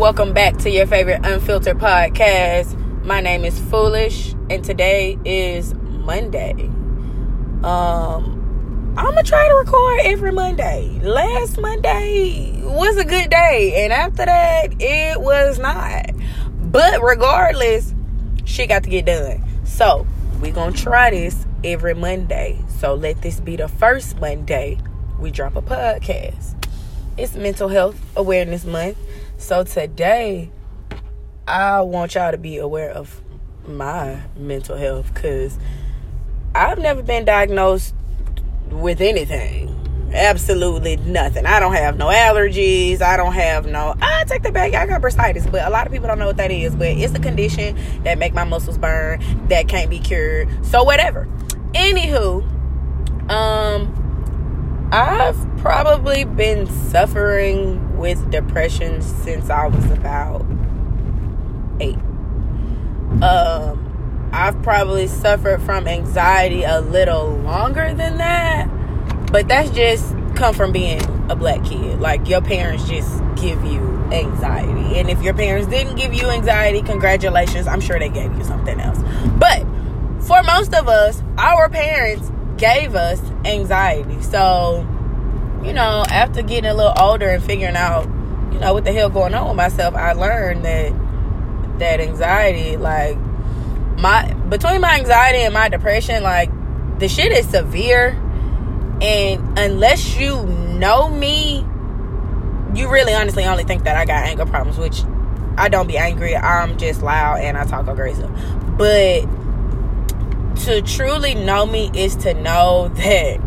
Welcome back to your favorite unfiltered podcast. My name is Foolish, and today is Monday. Um, I'm gonna try to record every Monday. Last Monday was a good day, and after that, it was not. But regardless, shit got to get done. So we're gonna try this every Monday. So let this be the first Monday we drop a podcast. It's Mental Health Awareness Month. So today, I want y'all to be aware of my mental health because I've never been diagnosed with anything. Absolutely nothing. I don't have no allergies. I don't have no. I take the back. I got bursitis, but a lot of people don't know what that is. But it's a condition that make my muscles burn that can't be cured. So whatever. Anywho, um, I've probably been suffering with depression since I was about eight. Um, I've probably suffered from anxiety a little longer than that, but that's just come from being a black kid. Like your parents just give you anxiety, and if your parents didn't give you anxiety, congratulations. I'm sure they gave you something else. But for most of us, our parents gave us anxiety. So, you know, after getting a little older and figuring out, you know, what the hell going on with myself, I learned that that anxiety, like my between my anxiety and my depression, like the shit is severe. And unless you know me, you really honestly only think that I got anger problems, which I don't be angry. I'm just loud and I talk aggressive. But to truly know me is to know that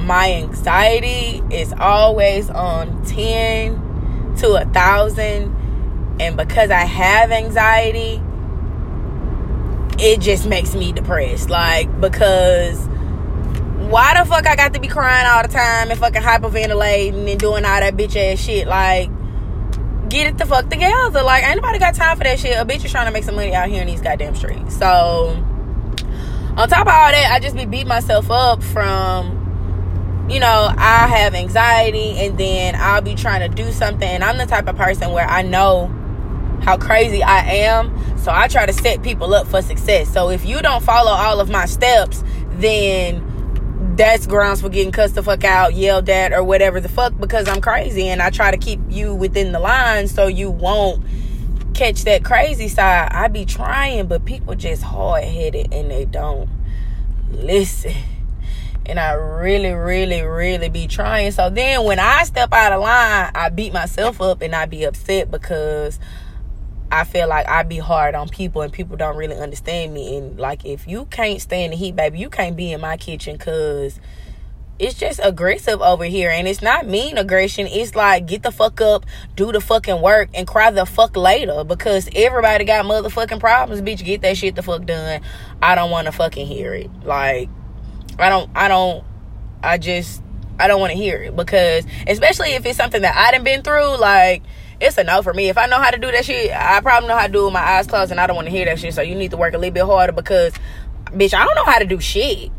my anxiety is always on 10 to a thousand and because i have anxiety it just makes me depressed like because why the fuck i got to be crying all the time and fucking hyperventilating and doing all that bitch ass shit like get it the fuck together. Like, ain't nobody got time for that shit. A bitch is trying to make some money out here in these goddamn streets. So, on top of all that, I just be beating myself up from, you know, I have anxiety and then I'll be trying to do something. And I'm the type of person where I know how crazy I am. So, I try to set people up for success. So, if you don't follow all of my steps, then that's grounds for getting cussed the fuck out, yelled at, or whatever the fuck because I'm crazy and I try to keep you within the line so you won't catch that crazy side. I be trying, but people just hard headed and they don't listen. And I really, really, really be trying. So then when I step out of line, I beat myself up and I be upset because I feel like I be hard on people and people don't really understand me. And like, if you can't stay in the heat, baby, you can't be in my kitchen because it's just aggressive over here. And it's not mean aggression. It's like, get the fuck up, do the fucking work, and cry the fuck later because everybody got motherfucking problems. Bitch, get that shit the fuck done. I don't want to fucking hear it. Like, I don't, I don't, I just, I don't want to hear it because, especially if it's something that I done been through, like, it's a no for me. If I know how to do that shit, I probably know how to do it with my eyes closed, and I don't want to hear that shit. So you need to work a little bit harder because, bitch, I don't know how to do shit.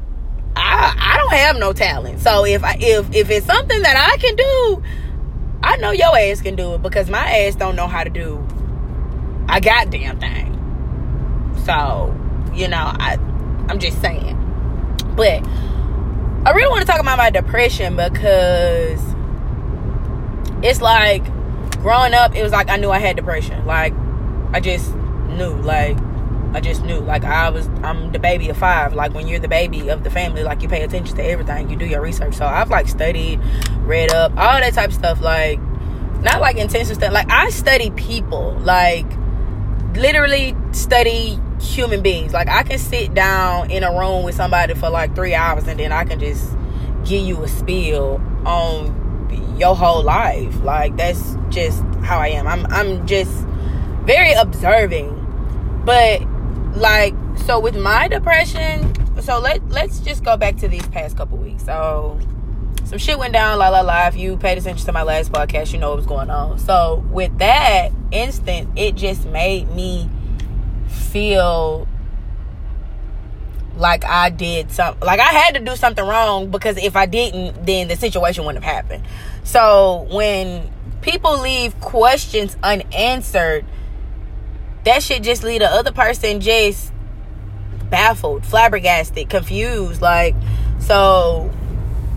I I don't have no talent. So if I if if it's something that I can do, I know your ass can do it because my ass don't know how to do a goddamn thing. So you know I I'm just saying, but I really want to talk about my depression because it's like growing up, it was like I knew I had depression. Like I just knew. Like I just knew. Like I was I'm the baby of five. Like when you're the baby of the family, like you pay attention to everything. You do your research. So I've like studied, read up, all that type of stuff. Like not like intensive stuff. Like I study people. Like literally study human beings. Like I can sit down in a room with somebody for like three hours and then I can just give you a spill on your whole life. Like that's just how I am. I'm I'm just very observing. But like so with my depression, so let let's just go back to these past couple weeks. So some shit went down, la la la. If you paid attention to my last podcast, you know what was going on. So with that instant, it just made me feel like I did something like I had to do something wrong because if I didn't then the situation wouldn't have happened. So when people leave questions unanswered, that should just leave the other person just baffled, flabbergasted, confused. Like, so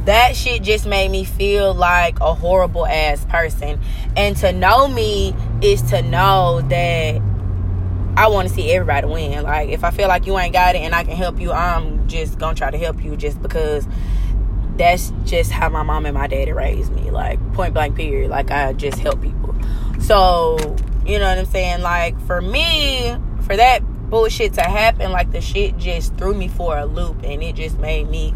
that shit just made me feel like a horrible ass person. And to know me is to know that I want to see everybody win. Like, if I feel like you ain't got it and I can help you, I'm just gonna try to help you just because that's just how my mom and my daddy raised me. Like, point blank, period. Like, I just help people. So, you know what I'm saying? Like, for me, for that bullshit to happen, like, the shit just threw me for a loop and it just made me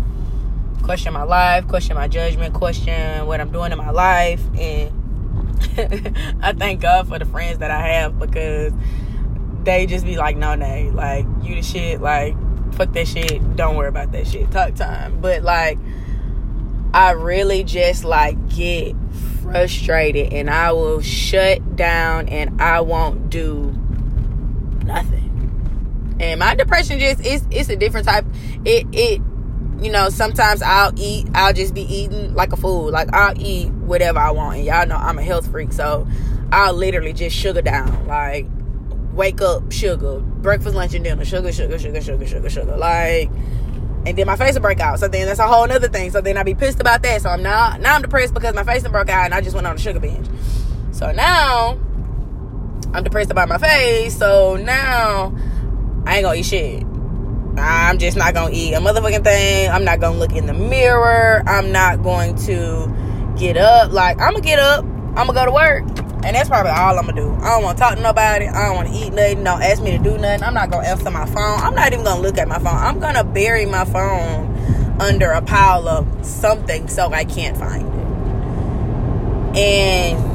question my life, question my judgment, question what I'm doing in my life. And I thank God for the friends that I have because they just be like, no, nay, like you the shit, like fuck that shit, don't worry about that shit, talk time. But like, I really just like get frustrated and I will shut down and I won't do nothing. And my depression just is it's a different type. It it you know, sometimes I'll eat, I'll just be eating like a fool. Like I'll eat whatever I want. And y'all know I'm a health freak, so I'll literally just sugar down. Like wake up, sugar, breakfast, lunch, and dinner, sugar, sugar, sugar, sugar, sugar, sugar. Like and then my face will break out. So then that's a whole other thing. So then I'll be pissed about that. So I'm now now I'm depressed because my face broke out and I just went on a sugar binge. So now I'm depressed about my face. So now I ain't gonna eat shit. I'm just not gonna eat a motherfucking thing. I'm not gonna look in the mirror. I'm not going to get up. Like, I'm gonna get up. I'm gonna go to work. And that's probably all I'm gonna do. I don't wanna talk to nobody. I don't wanna eat nothing. Don't ask me to do nothing. I'm not gonna answer my phone. I'm not even gonna look at my phone. I'm gonna bury my phone under a pile of something so I can't find it. And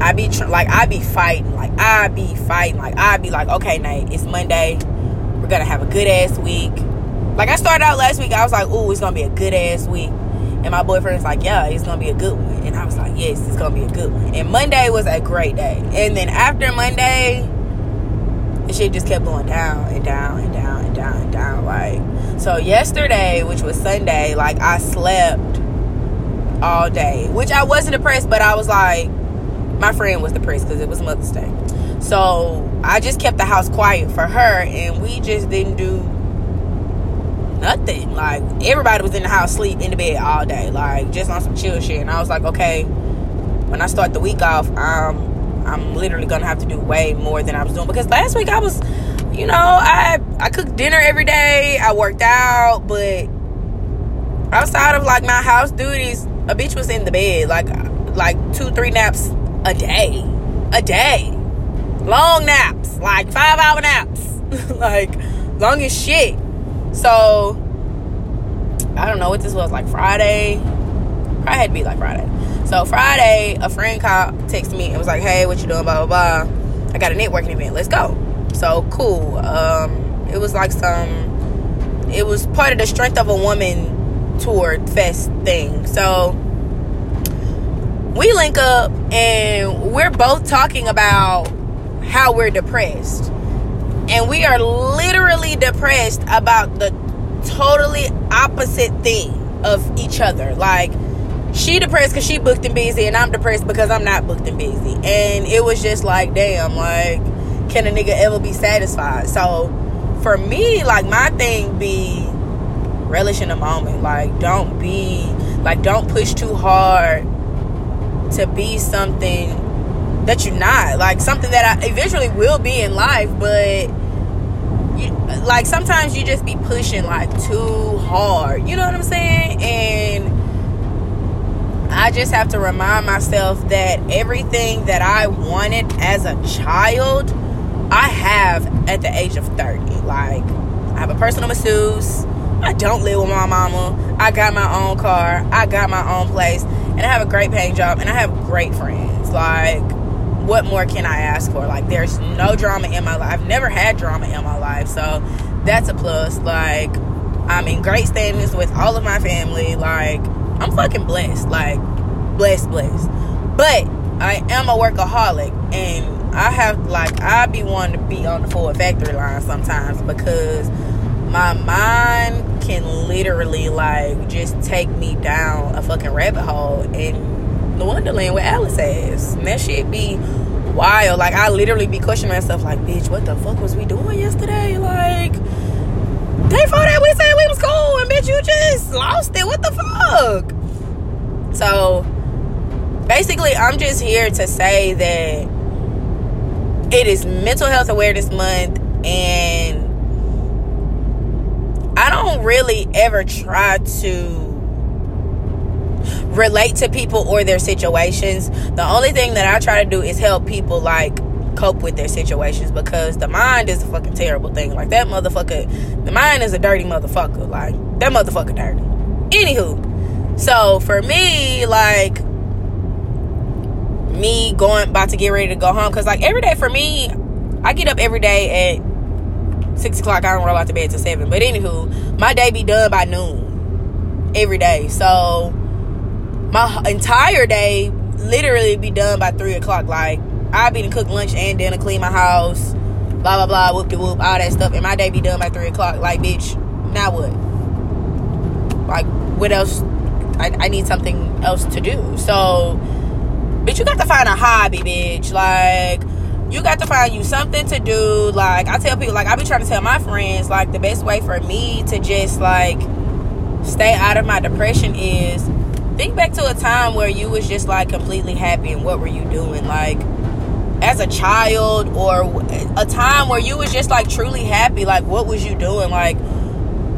I be tr- like I be fighting, like I be fighting, like I be like, okay, Nate, it's Monday, we're gonna have a good ass week. Like I started out last week, I was like, ooh, it's gonna be a good ass week, and my boyfriend's like, yeah, it's gonna be a good one, and I was like, yes, it's gonna be a good one. And Monday was a great day, and then after Monday, the shit just kept going down and down and down and down and down. Like so, yesterday, which was Sunday, like I slept all day, which I wasn't depressed, but I was like my friend was depressed because it was Mother's Day. So I just kept the house quiet for her, and we just didn't do nothing. Like everybody was in the house, sleep in the bed all day, like just on some chill shit. And I was like, okay, when I start the week off, um, I'm literally gonna have to do way more than I was doing because last week I was, you know, I I cooked dinner every day, I worked out, but outside of like my house duties, a bitch was in the bed, like like two three naps a day. A day. Long naps. Like five hour naps. like long as shit. So I don't know what this was, like Friday. Probably had to be like Friday. So Friday, a friend called, texted me and was like, hey, what you doing? Blah blah blah. I got a networking event. Let's go. So cool. Um, it was like some it was part of the strength of a woman tour fest thing. So we link up and we're both talking about how we're depressed. And we are literally depressed about the totally opposite thing of each other. Like, she depressed because she booked and busy, and I'm depressed because I'm not booked and busy. And it was just like, damn, like, can a nigga ever be satisfied? So, for me, like, my thing be relish in the moment. Like, don't be, like, don't push too hard to be something that you're not. Like something that I eventually will be in life, but like sometimes you just be pushing like too hard. You know what I'm saying? And I just have to remind myself that everything that I wanted as a child, I have at the age of 30. Like I have a personal masseuse. I don't live with my mama. I got my own car. I got my own place and I have a great paying job and I have great friends. Like, what more can I ask for? Like, there's no drama in my life. I've never had drama in my life, so that's a plus. Like, I'm in great standings with all of my family. Like, I'm fucking blessed. Like, blessed, blessed. But I am a workaholic, and I have like I be wanting to be on the Ford factory line sometimes because my mind can literally like just take me down a fucking rabbit hole in the Wonderland with Alice has. And that shit be wild. Like I literally be questioning myself, like, bitch, what the fuck was we doing yesterday? Like, day before that we said we was cool, and bitch, you just lost it. What the fuck? So basically, I'm just here to say that it is Mental Health Awareness Month, and I don't really ever try to relate to people or their situations. The only thing that I try to do is help people like cope with their situations because the mind is a fucking terrible thing. Like that motherfucker, the mind is a dirty motherfucker. Like that motherfucker dirty. Anywho, so for me, like me going about to get ready to go home because like every day for me, I get up every day at six o'clock. I don't roll out to bed till seven. But anywho, my day be done by noon every day. So my entire day literally be done by three o'clock. Like I be to cook lunch and dinner, clean my house, blah blah blah, whoop de whoop, all that stuff, and my day be done by three o'clock. Like bitch, now what? Like what else? I, I need something else to do. So, bitch, you got to find a hobby, bitch. Like you got to find you something to do. Like I tell people, like I be trying to tell my friends, like the best way for me to just like stay out of my depression is think back to a time where you was just like completely happy and what were you doing like as a child or a time where you was just like truly happy like what was you doing? Like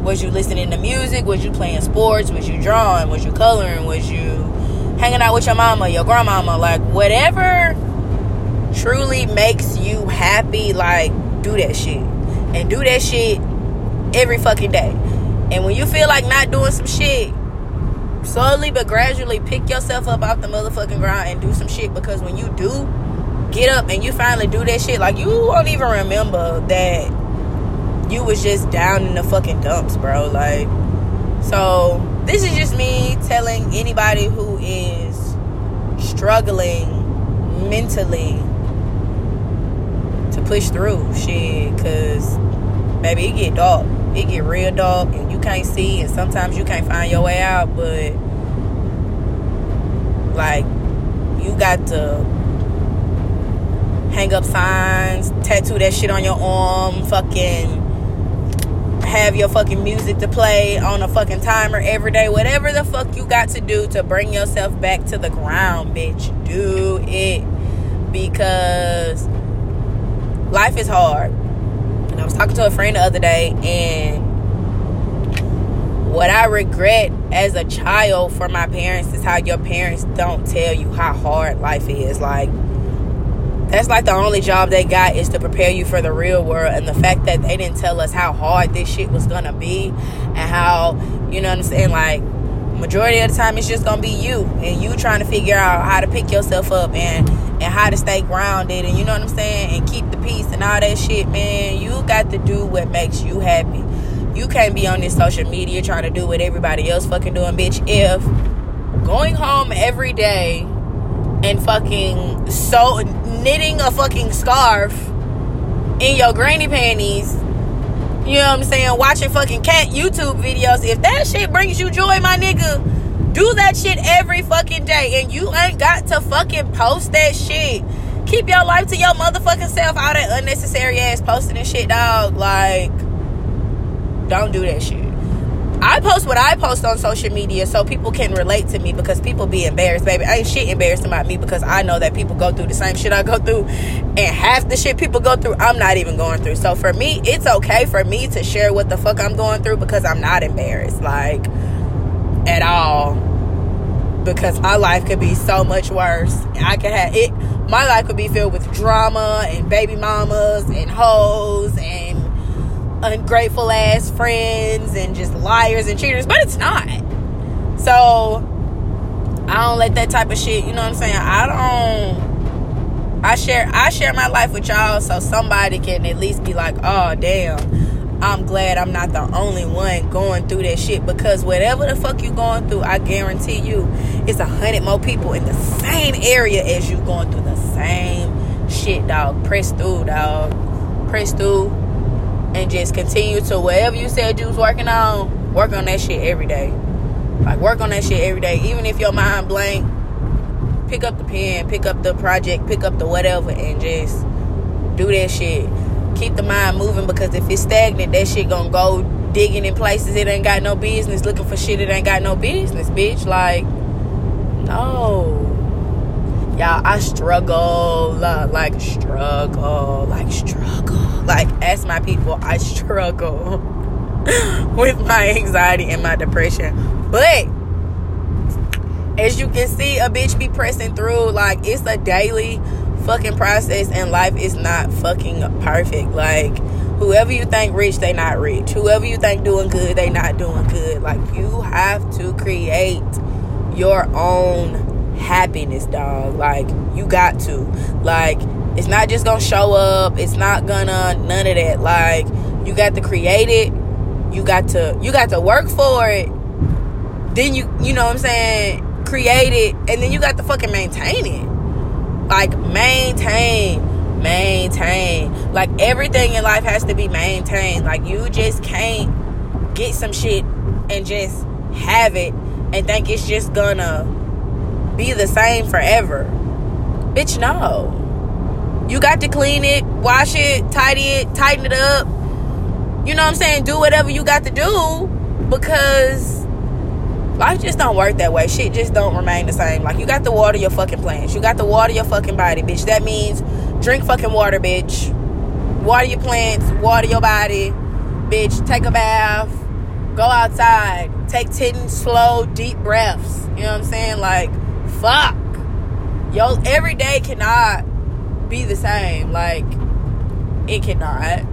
was you listening to music? Was you playing sports? Was you drawing? Was you coloring? Was you hanging out with your mama your grandmama? Like whatever truly makes you happy like do that shit. And do that shit every fucking day. And when you feel like not doing some shit slowly but gradually pick yourself up off the motherfucking ground and do some shit because when you do get up and you finally do that shit, like you won't even remember that you was just down in the fucking dumps, bro. Like, so this is just me telling anybody who is struggling mentally to push through shit, cause baby, it get dark it get real dark and you can't see and sometimes you can't find your way out but like you got to hang up signs tattoo that shit on your arm fucking have your fucking music to play on a fucking timer every day whatever the fuck you got to do to bring yourself back to the ground bitch. Do it. Because life is hard was talking to a friend the other day, and what I regret as a child for my parents is how your parents don't tell you how hard life is. Like, that's like the only job they got is to prepare you for the real world. And the fact that they didn't tell us how hard this shit was gonna be and how, you know what I'm saying? Like, majority of the time it's just gonna be you and you trying to figure out how to pick yourself up and and how to stay grounded and you know what I'm saying and keep the peace and all that shit, man. You got to do what makes you happy. You can't be on this social media trying to do what everybody else fucking doing, bitch. If going home every day and fucking so knitting a fucking scarf in your granny panties you know what I'm saying? Watching fucking cat YouTube videos. If that shit brings you joy, my nigga, do that shit every fucking day. And you ain't got to fucking post that shit. Keep your life to your motherfucking self. All that unnecessary ass posting and shit, dog. Like, don't do that shit. I post what I post on social media so people can relate to me because people be embarrassed, baby. I ain't shit embarrassed about me because I know that people go through the same shit I go through. And half the shit people go through, I'm not even going through. So for me, it's okay for me to share what the fuck I'm going through because I'm not embarrassed, like, at all. Because my life could be so much worse. I could have it, my life could be filled with drama and baby mamas and hoes and ungrateful ass friends and just liars and cheaters, but it's not. So I don't let that type of shit, you know what I'm saying? I don't I share I share my life with y'all so somebody can at least be like, "Oh, damn. I'm glad I'm not the only one going through that shit because whatever the fuck you going through, I guarantee you it's a hundred more people in the same area as you going through the same shit, dog. Press through, dog. Press through and just continue to whatever you said you was working on work on that shit every day. Like work on that shit every day. Even if your mind blank, pick up the pen, pick up the project, pick up the whatever, and just do that shit. Keep the mind moving because if it's stagnant, that shit gonna go digging in places it ain't got no business, looking for shit it ain't got no business, bitch. Like, no. Y'all, I struggle, like struggle, like struggle. Like, ask my people, I struggle with my anxiety and my depression. But as you can see, a bitch be pressing through. Like, it's a daily fucking process, and life is not fucking perfect. Like, whoever you think rich, they not rich. Whoever you think doing good, they not doing good. Like, you have to create your own happiness, dog. Like, you got to. Like, it's not just gonna show up. It's not gonna none of that. Like, you got to create it. You got to you got to work for it. Then you you know what I'm saying, create it, and then you got to fucking maintain it. Like maintain, maintain. Like everything in life has to be maintained. Like you just can't get some shit and just have it and think it's just gonna be the same forever. Bitch, no. You got to clean it, wash it, tidy it, tighten it up. You know what I'm saying? Do whatever you got to do because life just don't work that way. Shit just don't remain the same. Like you got to water your fucking plants. You got to water your fucking body, bitch. That means drink fucking water, bitch. Water your plants, water your body, bitch. Take a bath, go outside, take 10 slow, deep breaths. You know what I'm saying? Like, fuck. Yo, every day cannot be the same. Like, it cannot.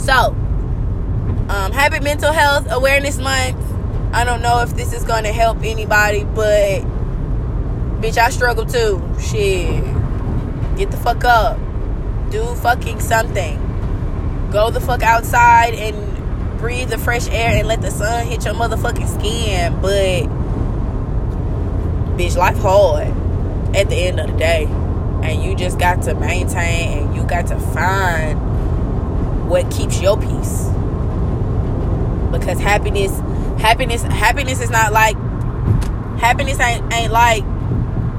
So, um, happy mental health awareness month. I don't know if this is going to help anybody, but bitch, I struggle too. Shit. Get the fuck up. Do fucking something. Go the fuck outside and breathe the fresh air and let the sun hit your motherfucking skin. But, bitch, life hard at the end of the day. And you just got to maintain and you got to find what keeps your peace. Because happiness, happiness, happiness is not like happiness ain't ain't like,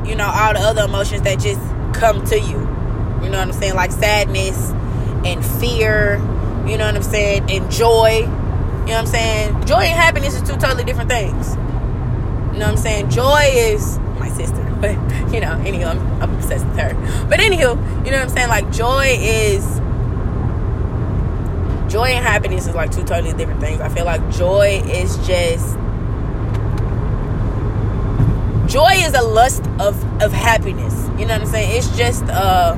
you know, all the other emotions that just come to you. You know what I'm saying? Like sadness and fear, you know what I'm saying, and joy. You know what I'm saying? Joy and happiness is two totally different things. You know what I'm saying? Joy is my sister. But you know, anywho, I'm, obsessed with her. But anywho, you know what I'm saying? Like joy is joy and happiness is like two totally different things. I feel like joy is just joy is a lust of of happiness. You know what I'm saying? It's just a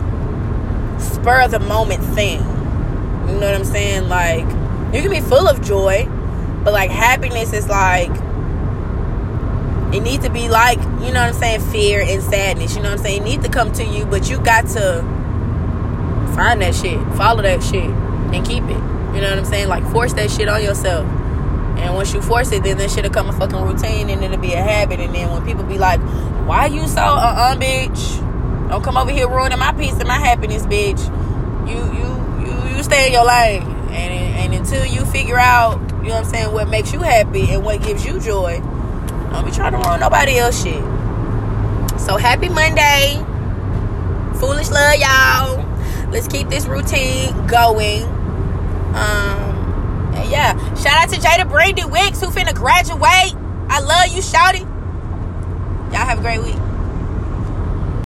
spur of the moment thing. You know what I'm saying? Like you can be full of joy, but like happiness is like it needs to be like, you know what I'm saying, fear and sadness. You know what I'm saying? It needs to come to you, but you got to find that shit, follow that shit, and keep it. You know what I'm saying? Like force that shit on yourself. And once you force it, then that shit'll come a fucking routine and it'll be a habit. And then when people be like, why you so uh-uh, bitch? Don't come over here ruining my peace and my happiness, bitch. You you you you stay in your lane. And and until you figure out, you know what I'm saying, what makes you happy and what gives you joy, don't be trying to ruin nobody else shit. So happy Monday. Foolish love, y'all. Let's keep this routine going. Um, yeah. Shout out to Jada Brandy Wicks who finna graduate. I love you, Shouty. Y'all have a great week.